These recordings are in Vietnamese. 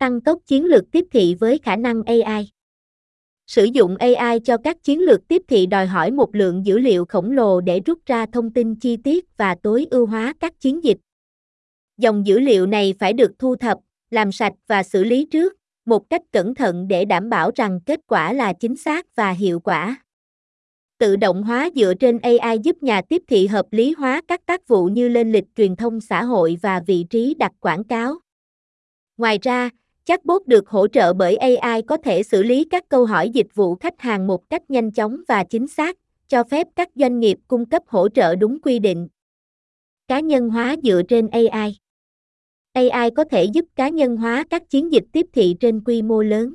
Tăng tốc chiến lược tiếp thị với khả năng AI. Sử dụng AI cho các chiến lược tiếp thị đòi hỏi một lượng dữ liệu khổng lồ để rút ra thông tin chi tiết và tối ưu hóa các chiến dịch. Dòng dữ liệu này phải được thu thập, làm sạch và xử lý trước, một cách cẩn thận để đảm bảo rằng kết quả là chính xác và hiệu quả. Tự động hóa dựa trên AI giúp nhà tiếp thị hợp lý hóa các tác vụ như lên lịch truyền thông xã hội và vị trí đặt quảng cáo. Ngoài ra, chatbot được hỗ trợ bởi AI có thể xử lý các câu hỏi dịch vụ khách hàng một cách nhanh chóng và chính xác, cho phép các doanh nghiệp cung cấp hỗ trợ đúng quy định. Cá nhân hóa dựa trên AI AI có thể giúp cá nhân hóa các chiến dịch tiếp thị trên quy mô lớn.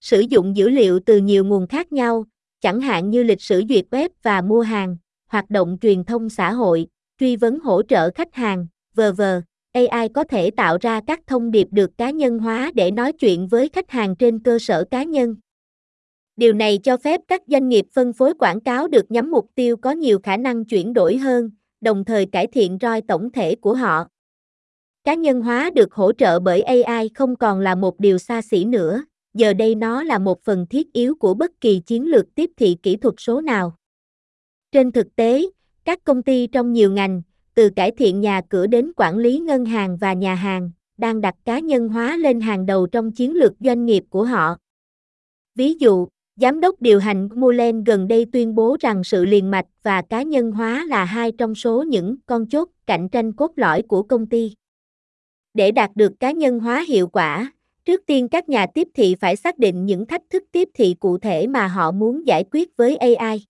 Sử dụng dữ liệu từ nhiều nguồn khác nhau, chẳng hạn như lịch sử duyệt web và mua hàng, hoạt động truyền thông xã hội, truy vấn hỗ trợ khách hàng, v.v. AI có thể tạo ra các thông điệp được cá nhân hóa để nói chuyện với khách hàng trên cơ sở cá nhân. Điều này cho phép các doanh nghiệp phân phối quảng cáo được nhắm mục tiêu có nhiều khả năng chuyển đổi hơn, đồng thời cải thiện ROI tổng thể của họ. Cá nhân hóa được hỗ trợ bởi AI không còn là một điều xa xỉ nữa, giờ đây nó là một phần thiết yếu của bất kỳ chiến lược tiếp thị kỹ thuật số nào. Trên thực tế, các công ty trong nhiều ngành, từ cải thiện nhà cửa đến quản lý ngân hàng và nhà hàng, đang đặt cá nhân hóa lên hàng đầu trong chiến lược doanh nghiệp của họ. Ví dụ, Giám đốc điều hành Mullen gần đây tuyên bố rằng sự liền mạch và cá nhân hóa là hai trong số những con chốt cạnh tranh cốt lõi của công ty. Để đạt được cá nhân hóa hiệu quả, trước tiên các nhà tiếp thị phải xác định những thách thức tiếp thị cụ thể mà họ muốn giải quyết với AI.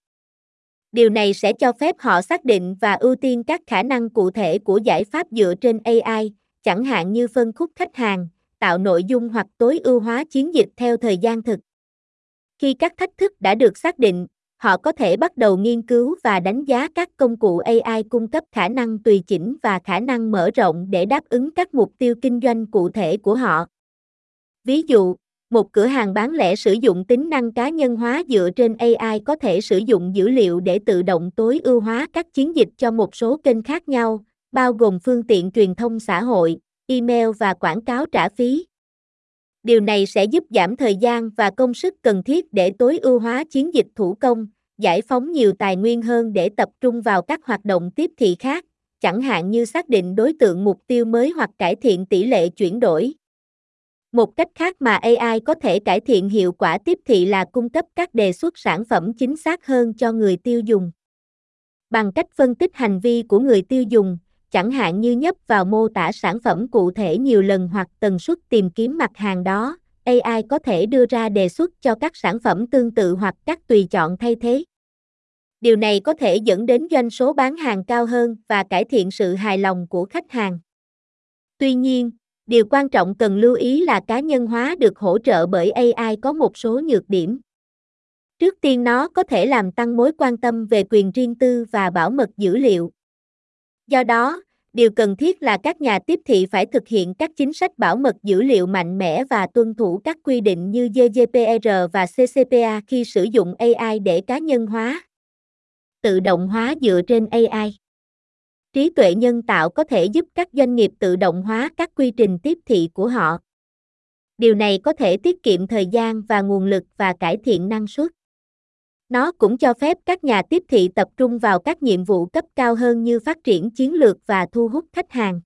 Điều này sẽ cho phép họ xác định và ưu tiên các khả năng cụ thể của giải pháp dựa trên AI, chẳng hạn như phân khúc khách hàng, tạo nội dung hoặc tối ưu hóa chiến dịch theo thời gian thực. Khi các thách thức đã được xác định, họ có thể bắt đầu nghiên cứu và đánh giá các công cụ AI cung cấp khả năng tùy chỉnh và khả năng mở rộng để đáp ứng các mục tiêu kinh doanh cụ thể của họ. Ví dụ, một cửa hàng bán lẻ sử dụng tính năng cá nhân hóa dựa trên AI có thể sử dụng dữ liệu để tự động tối ưu hóa các chiến dịch cho một số kênh khác nhau, bao gồm phương tiện truyền thông xã hội, email và quảng cáo trả phí. Điều này sẽ giúp giảm thời gian và công sức cần thiết để tối ưu hóa chiến dịch thủ công, giải phóng nhiều tài nguyên hơn để tập trung vào các hoạt động tiếp thị khác, chẳng hạn như xác định đối tượng mục tiêu mới hoặc cải thiện tỷ lệ chuyển đổi. Một cách khác mà AI có thể cải thiện hiệu quả tiếp thị là cung cấp các đề xuất sản phẩm chính xác hơn cho người tiêu dùng. Bằng cách phân tích hành vi của người tiêu dùng, chẳng hạn như nhấp vào mô tả sản phẩm cụ thể nhiều lần hoặc tần suất tìm kiếm mặt hàng đó, AI có thể đưa ra đề xuất cho các sản phẩm tương tự hoặc các tùy chọn thay thế. Điều này có thể dẫn đến doanh số bán hàng cao hơn và cải thiện sự hài lòng của khách hàng. Tuy nhiên, điều quan trọng cần lưu ý là cá nhân hóa được hỗ trợ bởi AI có một số nhược điểm. Trước tiên nó có thể làm tăng mối quan tâm về quyền riêng tư và bảo mật dữ liệu. Do đó, điều cần thiết là các nhà tiếp thị phải thực hiện các chính sách bảo mật dữ liệu mạnh mẽ và tuân thủ các quy định như GDPR và CCPA khi sử dụng AI để cá nhân hóa. Tự động hóa dựa trên AI Trí tuệ nhân tạo có thể giúp các doanh nghiệp tự động hóa các quy trình tiếp thị của họ. Điều này có thể tiết kiệm thời gian và nguồn lực và cải thiện năng suất. Nó cũng cho phép các nhà tiếp thị tập trung vào các nhiệm vụ cấp cao hơn như phát triển chiến lược và thu hút khách hàng.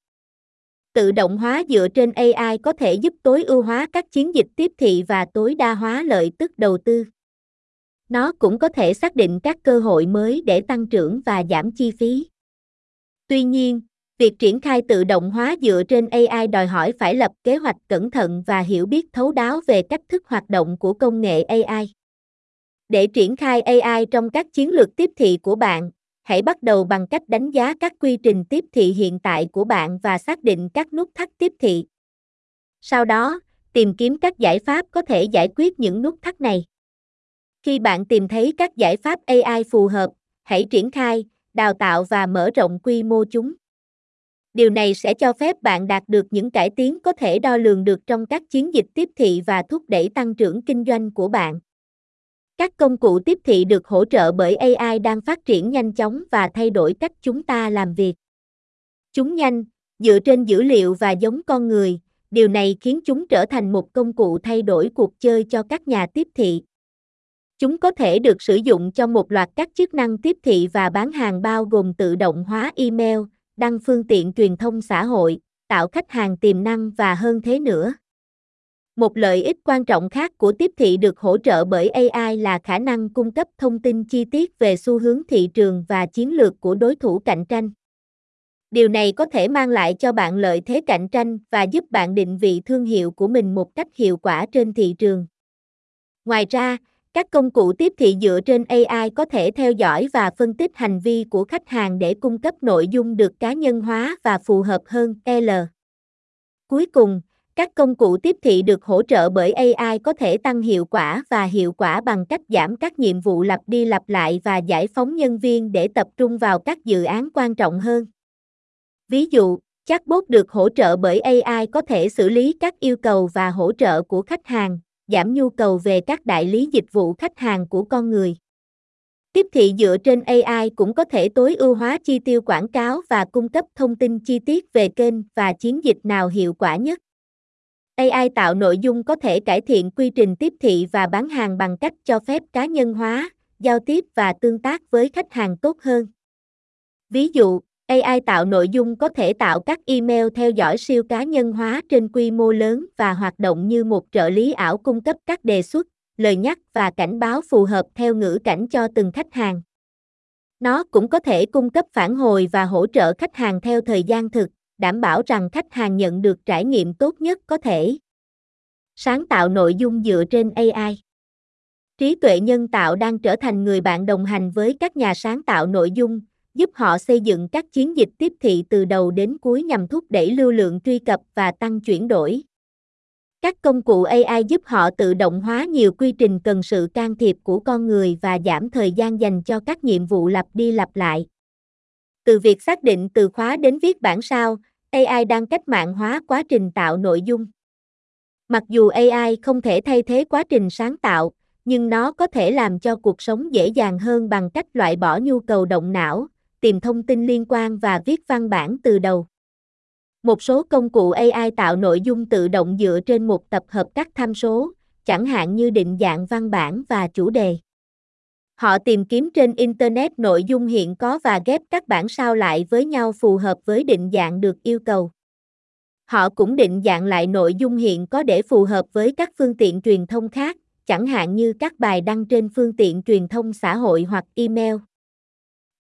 Tự động hóa dựa trên AI có thể giúp tối ưu hóa các chiến dịch tiếp thị và tối đa hóa lợi tức đầu tư. Nó cũng có thể xác định các cơ hội mới để tăng trưởng và giảm chi phí. Tuy nhiên, việc triển khai tự động hóa dựa trên AI đòi hỏi phải lập kế hoạch cẩn thận và hiểu biết thấu đáo về cách thức hoạt động của công nghệ AI. Để triển khai AI trong các chiến lược tiếp thị của bạn, hãy bắt đầu bằng cách đánh giá các quy trình tiếp thị hiện tại của bạn và xác định các nút thắt tiếp thị. Sau đó, tìm kiếm các giải pháp có thể giải quyết những nút thắt này. Khi bạn tìm thấy các giải pháp AI phù hợp, hãy triển khai, đào tạo và mở rộng quy mô chúng. Điều này sẽ cho phép bạn đạt được những cải tiến có thể đo lường được trong các chiến dịch tiếp thị và thúc đẩy tăng trưởng kinh doanh của bạn. Các công cụ tiếp thị được hỗ trợ bởi AI đang phát triển nhanh chóng và thay đổi cách chúng ta làm việc. Chúng nhanh, dựa trên dữ liệu và giống con người, điều này khiến chúng trở thành một công cụ thay đổi cuộc chơi cho các nhà tiếp thị. Chúng có thể được sử dụng cho một loạt các chức năng tiếp thị và bán hàng bao gồm tự động hóa email, đăng phương tiện truyền thông xã hội, tạo khách hàng tiềm năng và hơn thế nữa. Một lợi ích quan trọng khác của tiếp thị được hỗ trợ bởi AI là khả năng cung cấp thông tin chi tiết về xu hướng thị trường và chiến lược của đối thủ cạnh tranh. Điều này có thể mang lại cho bạn lợi thế cạnh tranh và giúp bạn định vị thương hiệu của mình một cách hiệu quả trên thị trường. Ngoài ra, các công cụ tiếp thị dựa trên AI có thể theo dõi và phân tích hành vi của khách hàng để cung cấp nội dung được cá nhân hóa và phù hợp hơn. L. Cuối cùng, các công cụ tiếp thị được hỗ trợ bởi AI có thể tăng hiệu quả và hiệu quả bằng cách giảm các nhiệm vụ lặp đi lặp lại và giải phóng nhân viên để tập trung vào các dự án quan trọng hơn. Ví dụ, chatbot được hỗ trợ bởi AI có thể xử lý các yêu cầu và hỗ trợ của khách hàng, giảm nhu cầu về các đại lý dịch vụ khách hàng của con người. Tiếp thị dựa trên AI cũng có thể tối ưu hóa chi tiêu quảng cáo và cung cấp thông tin chi tiết về kênh và chiến dịch nào hiệu quả nhất. AI tạo nội dung có thể cải thiện quy trình tiếp thị và bán hàng bằng cách cho phép cá nhân hóa, giao tiếp và tương tác với khách hàng tốt hơn. Ví dụ, AI tạo nội dung có thể tạo các email theo dõi siêu cá nhân hóa trên quy mô lớn và hoạt động như một trợ lý ảo cung cấp các đề xuất, lời nhắc và cảnh báo phù hợp theo ngữ cảnh cho từng khách hàng. Nó cũng có thể cung cấp phản hồi và hỗ trợ khách hàng theo thời gian thực, đảm bảo rằng khách hàng nhận được trải nghiệm tốt nhất có thể. Sáng tạo nội dung dựa trên AI Trí tuệ nhân tạo đang trở thành người bạn đồng hành với các nhà sáng tạo nội dung, giúp họ xây dựng các chiến dịch tiếp thị từ đầu đến cuối nhằm thúc đẩy lưu lượng truy cập và tăng chuyển đổi. Các công cụ AI giúp họ tự động hóa nhiều quy trình cần sự can thiệp của con người và giảm thời gian dành cho các nhiệm vụ lặp đi lặp lại. Từ việc xác định từ khóa đến viết bản sao, AI đang cách mạng hóa quá trình tạo nội dung. Mặc dù AI không thể thay thế quá trình sáng tạo, nhưng nó có thể làm cho cuộc sống dễ dàng hơn bằng cách loại bỏ nhu cầu động não, tìm thông tin liên quan và viết văn bản từ đầu. Một số công cụ AI tạo nội dung tự động dựa trên một tập hợp các tham số, chẳng hạn như định dạng văn bản và chủ đề. Họ tìm kiếm trên Internet nội dung hiện có và ghép các bản sao lại với nhau phù hợp với định dạng được yêu cầu. Họ cũng định dạng lại nội dung hiện có để phù hợp với các phương tiện truyền thông khác, chẳng hạn như các bài đăng trên phương tiện truyền thông xã hội hoặc email.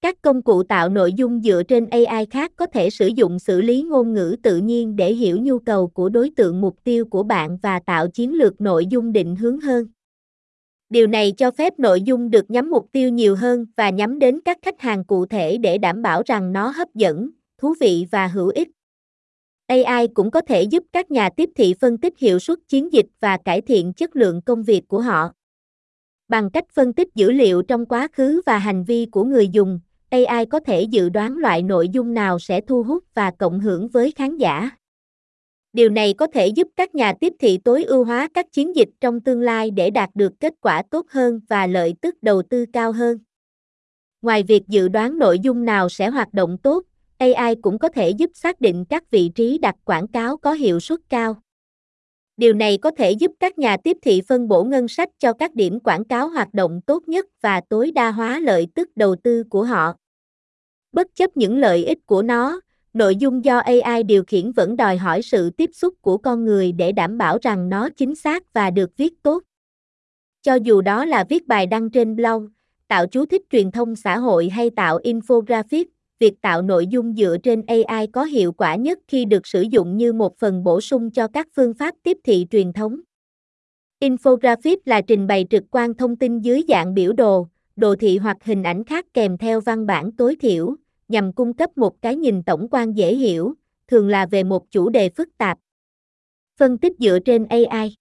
Các công cụ tạo nội dung dựa trên AI khác có thể sử dụng xử lý ngôn ngữ tự nhiên để hiểu nhu cầu của đối tượng mục tiêu của bạn và tạo chiến lược nội dung định hướng hơn. Điều này cho phép nội dung được nhắm mục tiêu nhiều hơn và nhắm đến các khách hàng cụ thể để đảm bảo rằng nó hấp dẫn, thú vị và hữu ích. AI cũng có thể giúp các nhà tiếp thị phân tích hiệu suất chiến dịch và cải thiện chất lượng công việc của họ. Bằng cách phân tích dữ liệu trong quá khứ và hành vi của người dùng, AI có thể dự đoán loại nội dung nào sẽ thu hút và cộng hưởng với khán giả. Điều này có thể giúp các nhà tiếp thị tối ưu hóa các chiến dịch trong tương lai để đạt được kết quả tốt hơn và lợi tức đầu tư cao hơn. Ngoài việc dự đoán nội dung nào sẽ hoạt động tốt, AI cũng có thể giúp xác định các vị trí đặt quảng cáo có hiệu suất cao. Điều này có thể giúp các nhà tiếp thị phân bổ ngân sách cho các điểm quảng cáo hoạt động tốt nhất và tối đa hóa lợi tức đầu tư của họ. Bất chấp những lợi ích của nó, nội dung do AI điều khiển vẫn đòi hỏi sự tiếp xúc của con người để đảm bảo rằng nó chính xác và được viết tốt. Cho dù đó là viết bài đăng trên blog, tạo chú thích truyền thông xã hội hay tạo infographic, việc tạo nội dung dựa trên AI có hiệu quả nhất khi được sử dụng như một phần bổ sung cho các phương pháp tiếp thị truyền thống. Infographic là trình bày trực quan thông tin dưới dạng biểu đồ, đồ thị hoặc hình ảnh khác kèm theo văn bản tối thiểu, nhằm cung cấp một cái nhìn tổng quan dễ hiểu, thường là về một chủ đề phức tạp. Phân tích dựa trên AI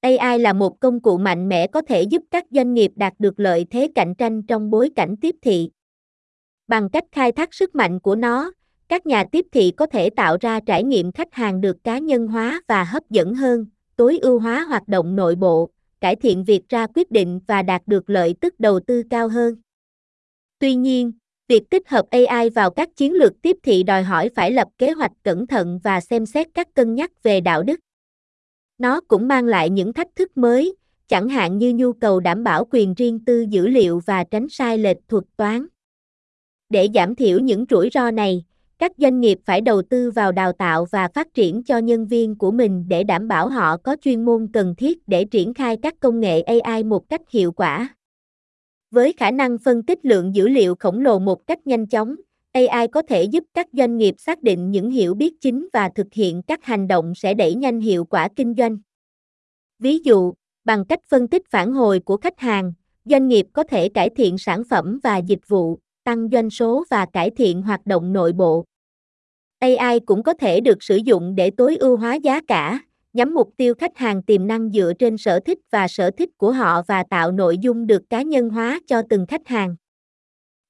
AI là một công cụ mạnh mẽ có thể giúp các doanh nghiệp đạt được lợi thế cạnh tranh trong bối cảnh tiếp thị. Bằng cách khai thác sức mạnh của nó, các nhà tiếp thị có thể tạo ra trải nghiệm khách hàng được cá nhân hóa và hấp dẫn hơn, tối ưu hóa hoạt động nội bộ, cải thiện việc ra quyết định và đạt được lợi tức đầu tư cao hơn. Tuy nhiên, Việc tích hợp AI vào các chiến lược tiếp thị đòi hỏi phải lập kế hoạch cẩn thận và xem xét các cân nhắc về đạo đức. Nó cũng mang lại những thách thức mới, chẳng hạn như nhu cầu đảm bảo quyền riêng tư dữ liệu và tránh sai lệch thuật toán. Để giảm thiểu những rủi ro này, các doanh nghiệp phải đầu tư vào đào tạo và phát triển cho nhân viên của mình để đảm bảo họ có chuyên môn cần thiết để triển khai các công nghệ AI một cách hiệu quả. Với khả năng phân tích lượng dữ liệu khổng lồ một cách nhanh chóng, AI có thể giúp các doanh nghiệp xác định những hiểu biết chính và thực hiện các hành động sẽ đẩy nhanh hiệu quả kinh doanh. Ví dụ, bằng cách phân tích phản hồi của khách hàng, doanh nghiệp có thể cải thiện sản phẩm và dịch vụ, tăng doanh số và cải thiện hoạt động nội bộ. AI cũng có thể được sử dụng để tối ưu hóa giá cả, nhắm mục tiêu khách hàng tiềm năng dựa trên sở thích và sở thích của họ và tạo nội dung được cá nhân hóa cho từng khách hàng.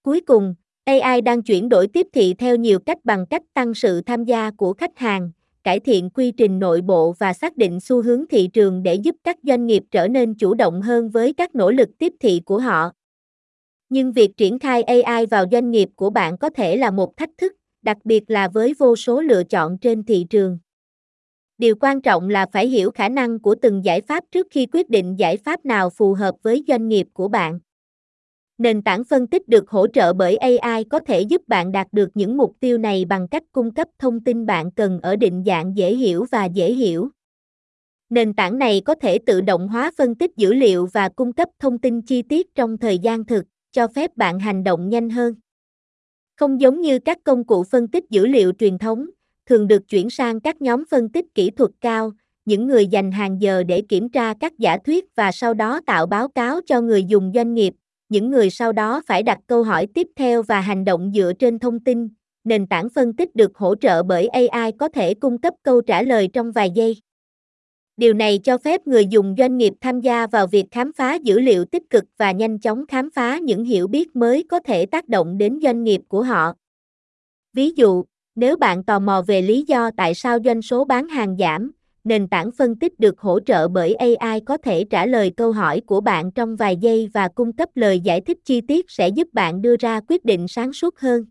Cuối cùng, AI đang chuyển đổi tiếp thị theo nhiều cách bằng cách tăng sự tham gia của khách hàng, cải thiện quy trình nội bộ và xác định xu hướng thị trường để giúp các doanh nghiệp trở nên chủ động hơn với các nỗ lực tiếp thị của họ. Nhưng việc triển khai AI vào doanh nghiệp của bạn có thể là một thách thức, đặc biệt là với vô số lựa chọn trên thị trường. Điều quan trọng là phải hiểu khả năng của từng giải pháp trước khi quyết định giải pháp nào phù hợp với doanh nghiệp của bạn. Nền tảng phân tích được hỗ trợ bởi AI có thể giúp bạn đạt được những mục tiêu này bằng cách cung cấp thông tin bạn cần ở định dạng dễ hiểu và dễ hiểu. Nền tảng này có thể tự động hóa phân tích dữ liệu và cung cấp thông tin chi tiết trong thời gian thực, cho phép bạn hành động nhanh hơn. Không giống như các công cụ phân tích dữ liệu truyền thống, thường được chuyển sang các nhóm phân tích kỹ thuật cao, những người dành hàng giờ để kiểm tra các giả thuyết và sau đó tạo báo cáo cho người dùng doanh nghiệp, những người sau đó phải đặt câu hỏi tiếp theo và hành động dựa trên thông tin. Nền tảng phân tích được hỗ trợ bởi AI có thể cung cấp câu trả lời trong vài giây. Điều này cho phép người dùng doanh nghiệp tham gia vào việc khám phá dữ liệu tích cực và nhanh chóng khám phá những hiểu biết mới có thể tác động đến doanh nghiệp của họ. Ví dụ, nếu bạn tò mò về lý do tại sao doanh số bán hàng giảm, nền tảng phân tích được hỗ trợ bởi AI có thể trả lời câu hỏi của bạn trong vài giây và cung cấp lời giải thích chi tiết sẽ giúp bạn đưa ra quyết định sáng suốt hơn.